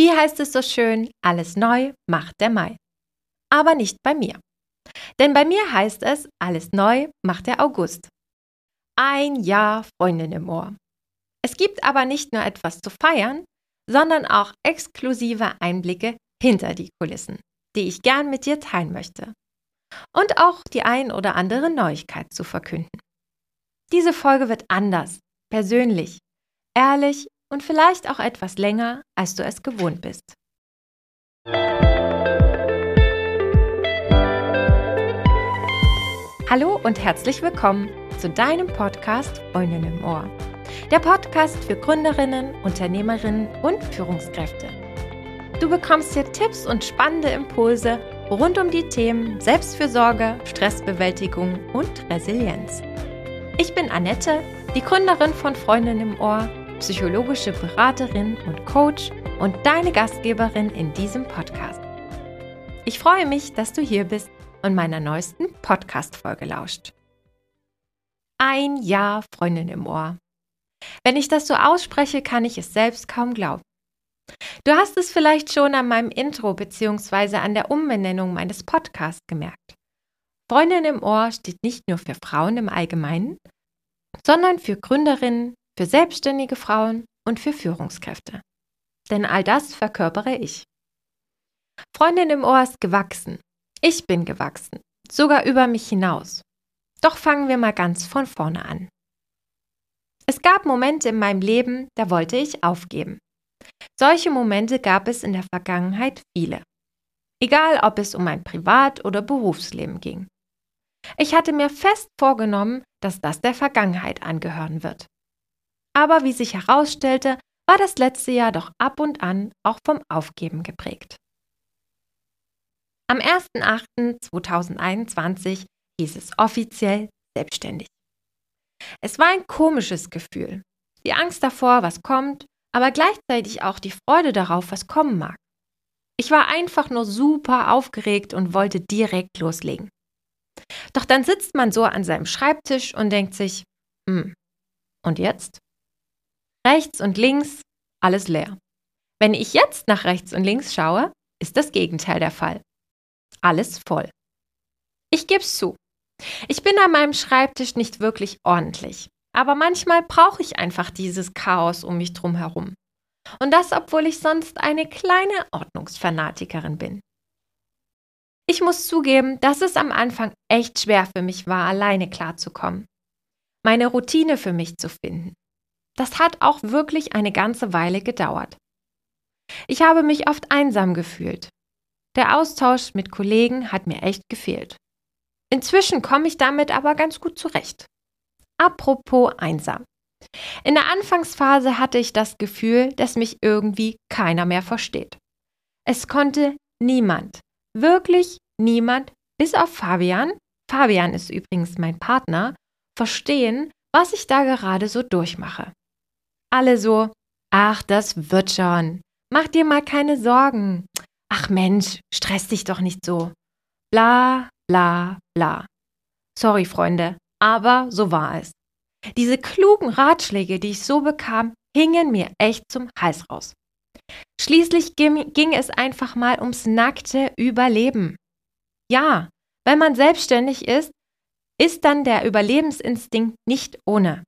Wie heißt es so schön, alles neu macht der Mai. Aber nicht bei mir. Denn bei mir heißt es, alles neu macht der August. Ein Jahr Freundin im Ohr. Es gibt aber nicht nur etwas zu feiern, sondern auch exklusive Einblicke hinter die Kulissen, die ich gern mit dir teilen möchte. Und auch die ein oder andere Neuigkeit zu verkünden. Diese Folge wird anders, persönlich, ehrlich und vielleicht auch etwas länger, als du es gewohnt bist. Hallo und herzlich willkommen zu deinem Podcast Freundin im Ohr. Der Podcast für Gründerinnen, Unternehmerinnen und Führungskräfte. Du bekommst hier Tipps und spannende Impulse rund um die Themen Selbstfürsorge, Stressbewältigung und Resilienz. Ich bin Annette, die Gründerin von Freundin im Ohr psychologische Beraterin und Coach und deine Gastgeberin in diesem Podcast. Ich freue mich, dass du hier bist und meiner neuesten Podcast-Folge lauscht. Ein Jahr Freundin im Ohr. Wenn ich das so ausspreche, kann ich es selbst kaum glauben. Du hast es vielleicht schon an meinem Intro bzw. an der Umbenennung meines Podcasts gemerkt. Freundin im Ohr steht nicht nur für Frauen im Allgemeinen, sondern für Gründerinnen, für selbstständige Frauen und für Führungskräfte. Denn all das verkörpere ich. Freundin im Ohr ist gewachsen. Ich bin gewachsen, sogar über mich hinaus. Doch fangen wir mal ganz von vorne an. Es gab Momente in meinem Leben, da wollte ich aufgeben. Solche Momente gab es in der Vergangenheit viele. Egal, ob es um mein Privat- oder Berufsleben ging. Ich hatte mir fest vorgenommen, dass das der Vergangenheit angehören wird. Aber wie sich herausstellte, war das letzte Jahr doch ab und an auch vom Aufgeben geprägt. Am 1.8.2021 hieß es offiziell selbstständig. Es war ein komisches Gefühl. Die Angst davor, was kommt, aber gleichzeitig auch die Freude darauf, was kommen mag. Ich war einfach nur super aufgeregt und wollte direkt loslegen. Doch dann sitzt man so an seinem Schreibtisch und denkt sich, hm, und jetzt? Rechts und links, alles leer. Wenn ich jetzt nach rechts und links schaue, ist das Gegenteil der Fall. Alles voll. Ich geb's zu. Ich bin an meinem Schreibtisch nicht wirklich ordentlich, aber manchmal brauche ich einfach dieses Chaos um mich drum herum. Und das, obwohl ich sonst eine kleine Ordnungsfanatikerin bin. Ich muss zugeben, dass es am Anfang echt schwer für mich war, alleine klarzukommen. Meine Routine für mich zu finden. Das hat auch wirklich eine ganze Weile gedauert. Ich habe mich oft einsam gefühlt. Der Austausch mit Kollegen hat mir echt gefehlt. Inzwischen komme ich damit aber ganz gut zurecht. Apropos einsam. In der Anfangsphase hatte ich das Gefühl, dass mich irgendwie keiner mehr versteht. Es konnte niemand, wirklich niemand, bis auf Fabian, Fabian ist übrigens mein Partner, verstehen, was ich da gerade so durchmache. Alle so, ach, das wird schon. Mach dir mal keine Sorgen. Ach Mensch, stress dich doch nicht so. Bla, bla, bla. Sorry, Freunde, aber so war es. Diese klugen Ratschläge, die ich so bekam, hingen mir echt zum Hals raus. Schließlich ging es einfach mal ums nackte Überleben. Ja, wenn man selbstständig ist, ist dann der Überlebensinstinkt nicht ohne.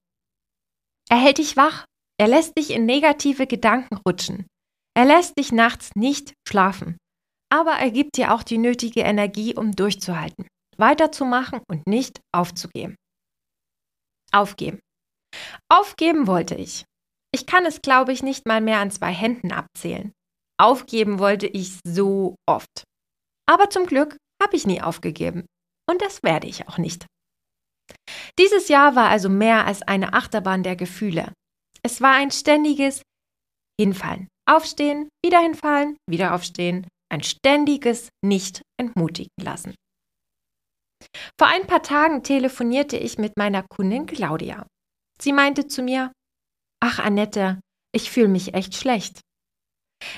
Er hält dich wach, er lässt dich in negative Gedanken rutschen. Er lässt dich nachts nicht schlafen. Aber er gibt dir auch die nötige Energie, um durchzuhalten, weiterzumachen und nicht aufzugeben. Aufgeben. Aufgeben wollte ich. Ich kann es, glaube ich, nicht mal mehr an zwei Händen abzählen. Aufgeben wollte ich so oft. Aber zum Glück habe ich nie aufgegeben. Und das werde ich auch nicht. Dieses Jahr war also mehr als eine Achterbahn der Gefühle. Es war ein ständiges Hinfallen, Aufstehen, wieder hinfallen, wieder aufstehen, ein ständiges Nicht entmutigen lassen. Vor ein paar Tagen telefonierte ich mit meiner Kundin Claudia. Sie meinte zu mir, Ach Annette, ich fühle mich echt schlecht.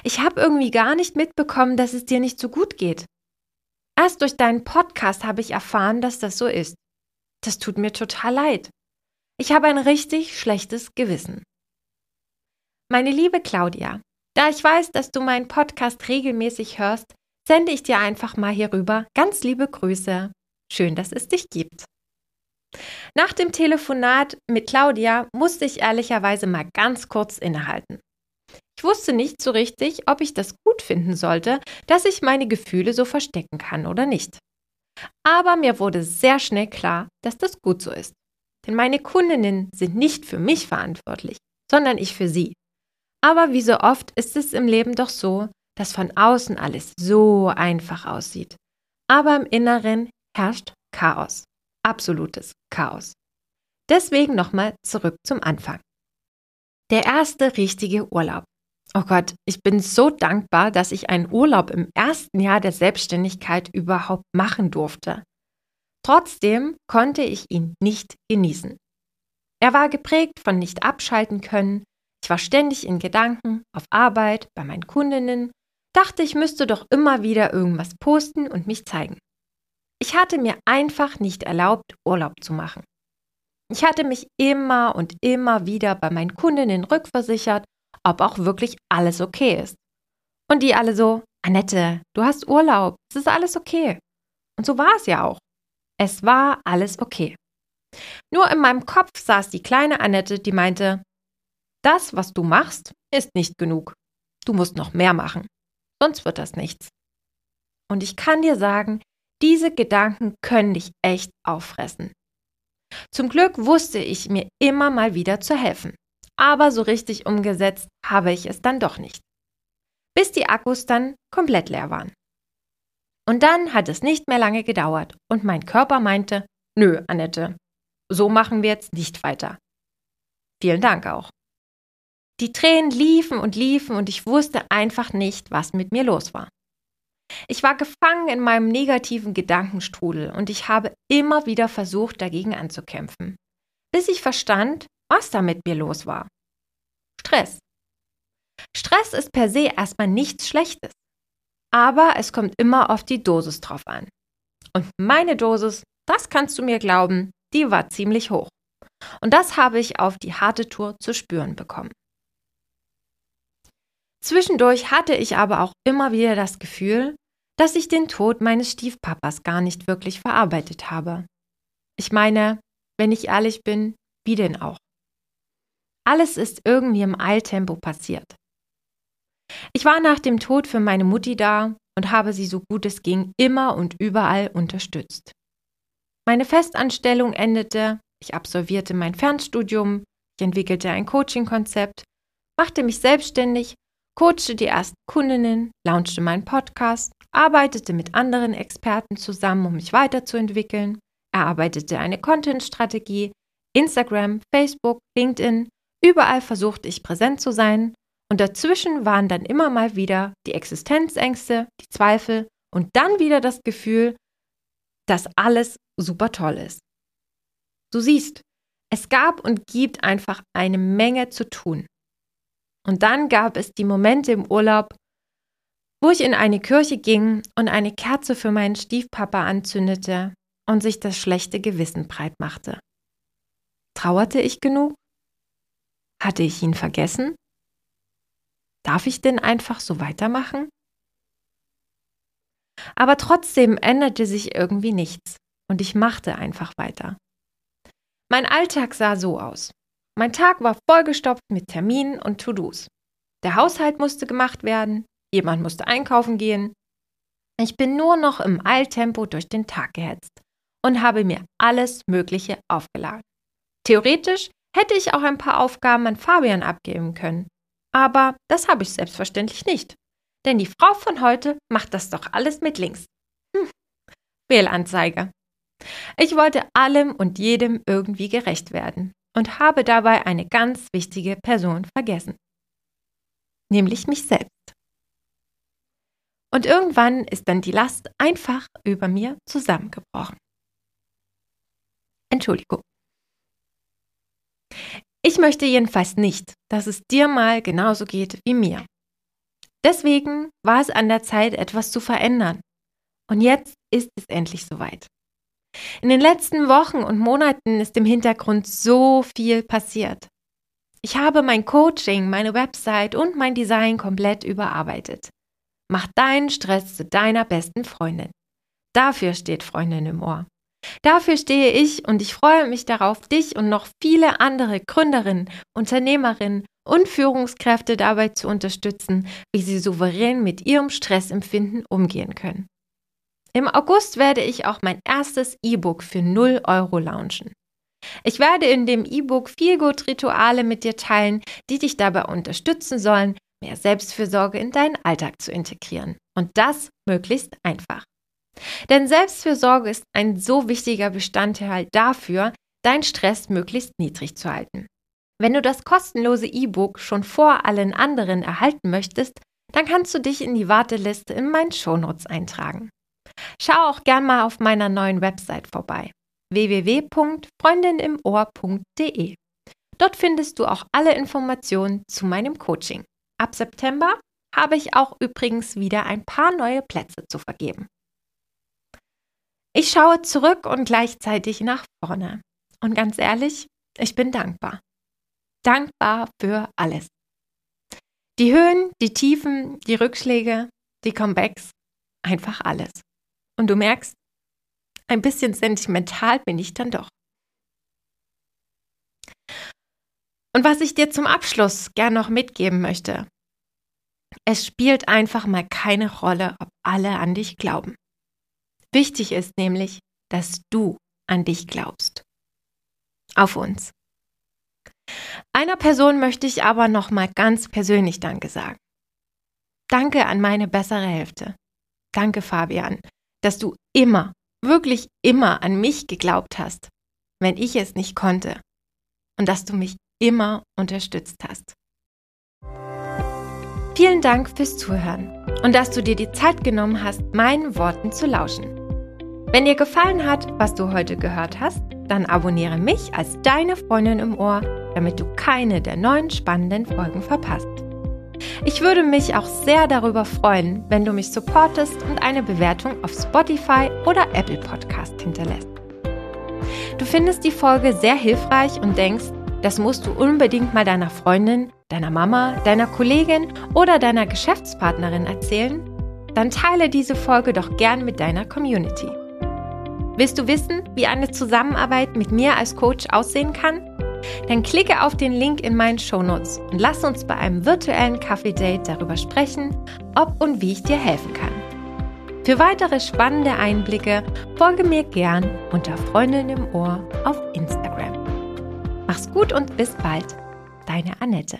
Ich habe irgendwie gar nicht mitbekommen, dass es dir nicht so gut geht. Erst durch deinen Podcast habe ich erfahren, dass das so ist. Das tut mir total leid. Ich habe ein richtig schlechtes Gewissen. Meine liebe Claudia, Da ich weiß, dass du meinen Podcast regelmäßig hörst, sende ich dir einfach mal hierüber ganz liebe Grüße. Schön, dass es dich gibt. Nach dem Telefonat mit Claudia musste ich ehrlicherweise mal ganz kurz innehalten. Ich wusste nicht so richtig, ob ich das gut finden sollte, dass ich meine Gefühle so verstecken kann oder nicht. Aber mir wurde sehr schnell klar, dass das gut so ist. Denn meine Kundinnen sind nicht für mich verantwortlich, sondern ich für sie. Aber wie so oft ist es im Leben doch so, dass von außen alles so einfach aussieht. Aber im Inneren herrscht Chaos. Absolutes Chaos. Deswegen nochmal zurück zum Anfang. Der erste richtige Urlaub. Oh Gott, ich bin so dankbar, dass ich einen Urlaub im ersten Jahr der Selbstständigkeit überhaupt machen durfte. Trotzdem konnte ich ihn nicht genießen. Er war geprägt von nicht abschalten können, ich war ständig in Gedanken, auf Arbeit, bei meinen Kundinnen, dachte, ich müsste doch immer wieder irgendwas posten und mich zeigen. Ich hatte mir einfach nicht erlaubt, Urlaub zu machen. Ich hatte mich immer und immer wieder bei meinen Kundinnen rückversichert ob auch wirklich alles okay ist. Und die alle so, Annette, du hast Urlaub, es ist alles okay. Und so war es ja auch. Es war alles okay. Nur in meinem Kopf saß die kleine Annette, die meinte, das, was du machst, ist nicht genug. Du musst noch mehr machen, sonst wird das nichts. Und ich kann dir sagen, diese Gedanken können dich echt auffressen. Zum Glück wusste ich mir immer mal wieder zu helfen aber so richtig umgesetzt habe ich es dann doch nicht. Bis die Akkus dann komplett leer waren. Und dann hat es nicht mehr lange gedauert und mein Körper meinte, nö, Annette, so machen wir jetzt nicht weiter. Vielen Dank auch. Die Tränen liefen und liefen und ich wusste einfach nicht, was mit mir los war. Ich war gefangen in meinem negativen Gedankenstrudel und ich habe immer wieder versucht, dagegen anzukämpfen, bis ich verstand, was da mit mir los war. Stress. Stress ist per se erstmal nichts Schlechtes, aber es kommt immer auf die Dosis drauf an. Und meine Dosis, das kannst du mir glauben, die war ziemlich hoch. Und das habe ich auf die harte Tour zu spüren bekommen. Zwischendurch hatte ich aber auch immer wieder das Gefühl, dass ich den Tod meines Stiefpapas gar nicht wirklich verarbeitet habe. Ich meine, wenn ich ehrlich bin, wie denn auch? Alles ist irgendwie im Eiltempo passiert. Ich war nach dem Tod für meine Mutti da und habe sie so gut es ging immer und überall unterstützt. Meine Festanstellung endete, ich absolvierte mein Fernstudium, ich entwickelte ein Coaching-Konzept, machte mich selbstständig, coachte die ersten Kundinnen, launchte meinen Podcast, arbeitete mit anderen Experten zusammen, um mich weiterzuentwickeln, erarbeitete eine Content-Strategie, Instagram, Facebook, LinkedIn, Überall versuchte ich präsent zu sein und dazwischen waren dann immer mal wieder die Existenzängste, die Zweifel und dann wieder das Gefühl, dass alles super toll ist. Du siehst, es gab und gibt einfach eine Menge zu tun. Und dann gab es die Momente im Urlaub, wo ich in eine Kirche ging und eine Kerze für meinen Stiefpapa anzündete und sich das schlechte Gewissen breit machte. Trauerte ich genug? Hatte ich ihn vergessen? Darf ich denn einfach so weitermachen? Aber trotzdem änderte sich irgendwie nichts und ich machte einfach weiter. Mein Alltag sah so aus. Mein Tag war vollgestopft mit Terminen und To-Dos. Der Haushalt musste gemacht werden, jemand musste einkaufen gehen. Ich bin nur noch im Eiltempo durch den Tag gehetzt und habe mir alles Mögliche aufgeladen. Theoretisch hätte ich auch ein paar Aufgaben an Fabian abgeben können. Aber das habe ich selbstverständlich nicht. Denn die Frau von heute macht das doch alles mit links. Hm. Fehlanzeige. Ich wollte allem und jedem irgendwie gerecht werden und habe dabei eine ganz wichtige Person vergessen. Nämlich mich selbst. Und irgendwann ist dann die Last einfach über mir zusammengebrochen. Entschuldigung. Ich möchte jedenfalls nicht, dass es dir mal genauso geht wie mir. Deswegen war es an der Zeit, etwas zu verändern. Und jetzt ist es endlich soweit. In den letzten Wochen und Monaten ist im Hintergrund so viel passiert. Ich habe mein Coaching, meine Website und mein Design komplett überarbeitet. Mach deinen Stress zu deiner besten Freundin. Dafür steht Freundin im Ohr. Dafür stehe ich und ich freue mich darauf, dich und noch viele andere Gründerinnen, Unternehmerinnen und Führungskräfte dabei zu unterstützen, wie sie souverän mit ihrem Stressempfinden umgehen können. Im August werde ich auch mein erstes E-Book für 0 Euro launchen. Ich werde in dem E-Book gut Rituale mit dir teilen, die dich dabei unterstützen sollen, mehr Selbstfürsorge in deinen Alltag zu integrieren. Und das möglichst einfach. Denn Selbstfürsorge ist ein so wichtiger Bestandteil dafür, deinen Stress möglichst niedrig zu halten. Wenn du das kostenlose E-Book schon vor allen anderen erhalten möchtest, dann kannst du dich in die Warteliste in meinen Shownotes eintragen. Schau auch gern mal auf meiner neuen Website vorbei www.freundinimohr.de. Dort findest du auch alle Informationen zu meinem Coaching. Ab September habe ich auch übrigens wieder ein paar neue Plätze zu vergeben. Ich schaue zurück und gleichzeitig nach vorne. Und ganz ehrlich, ich bin dankbar. Dankbar für alles. Die Höhen, die Tiefen, die Rückschläge, die Comebacks, einfach alles. Und du merkst, ein bisschen sentimental bin ich dann doch. Und was ich dir zum Abschluss gern noch mitgeben möchte, es spielt einfach mal keine Rolle, ob alle an dich glauben. Wichtig ist nämlich, dass du an dich glaubst. Auf uns. Einer Person möchte ich aber noch mal ganz persönlich Danke sagen. Danke an meine bessere Hälfte. Danke, Fabian, dass du immer wirklich immer an mich geglaubt hast, wenn ich es nicht konnte und dass du mich immer unterstützt hast. Vielen Dank fürs Zuhören und dass du dir die Zeit genommen hast, meinen Worten zu lauschen. Wenn dir gefallen hat, was du heute gehört hast, dann abonniere mich als deine Freundin im Ohr, damit du keine der neuen spannenden Folgen verpasst. Ich würde mich auch sehr darüber freuen, wenn du mich supportest und eine Bewertung auf Spotify oder Apple Podcast hinterlässt. Du findest die Folge sehr hilfreich und denkst, das musst du unbedingt mal deiner Freundin, deiner Mama, deiner Kollegin oder deiner Geschäftspartnerin erzählen? Dann teile diese Folge doch gern mit deiner Community. Willst du wissen, wie eine Zusammenarbeit mit mir als Coach aussehen kann? Dann klicke auf den Link in meinen Shownotes und lass uns bei einem virtuellen Kaffee-Date darüber sprechen, ob und wie ich dir helfen kann. Für weitere spannende Einblicke folge mir gern unter Freundin im Ohr auf Instagram. Mach's gut und bis bald, deine Annette.